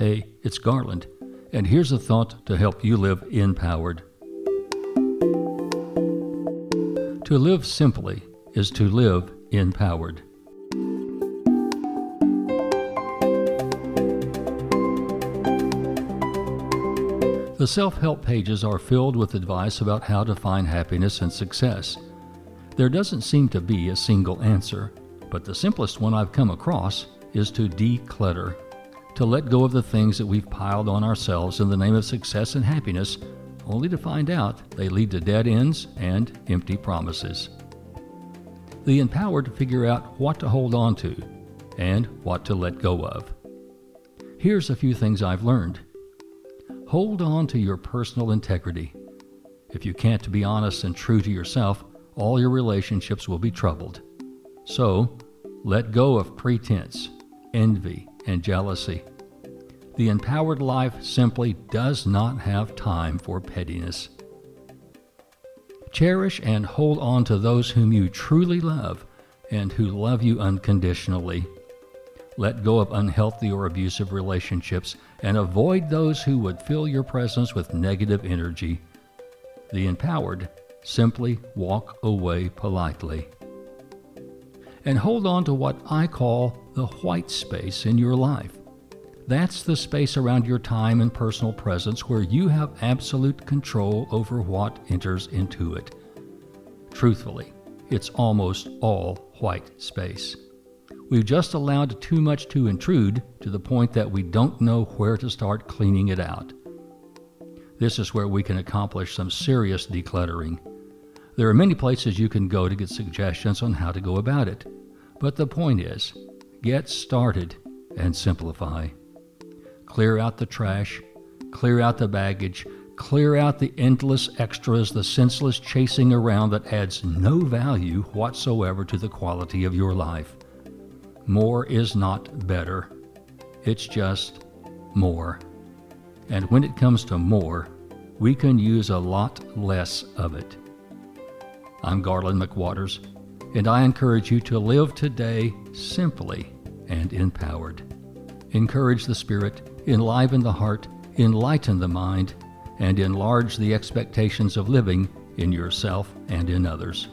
Hey, it's Garland, and here's a thought to help you live empowered. To live simply is to live empowered. The self help pages are filled with advice about how to find happiness and success. There doesn't seem to be a single answer, but the simplest one I've come across is to declutter, to let go of the things that we've piled on ourselves in the name of success and happiness, only to find out they lead to dead ends and empty promises. The empowered figure out what to hold on to and what to let go of. Here's a few things I've learned. Hold on to your personal integrity. If you can't be honest and true to yourself, all your relationships will be troubled. So, let go of pretense, envy, and jealousy. The empowered life simply does not have time for pettiness. Cherish and hold on to those whom you truly love and who love you unconditionally. Let go of unhealthy or abusive relationships and avoid those who would fill your presence with negative energy. The empowered simply walk away politely and hold on to what I call the white space in your life. That's the space around your time and personal presence where you have absolute control over what enters into it. Truthfully, it's almost all white space. We've just allowed too much to intrude to the point that we don't know where to start cleaning it out. This is where we can accomplish some serious decluttering. There are many places you can go to get suggestions on how to go about it. But the point is get started and simplify. Clear out the trash, clear out the baggage, clear out the endless extras, the senseless chasing around that adds no value whatsoever to the quality of your life. More is not better, it's just more. And when it comes to more, we can use a lot less of it. I'm Garland McWatters, and I encourage you to live today simply and empowered. Encourage the spirit, enliven the heart, enlighten the mind, and enlarge the expectations of living in yourself and in others.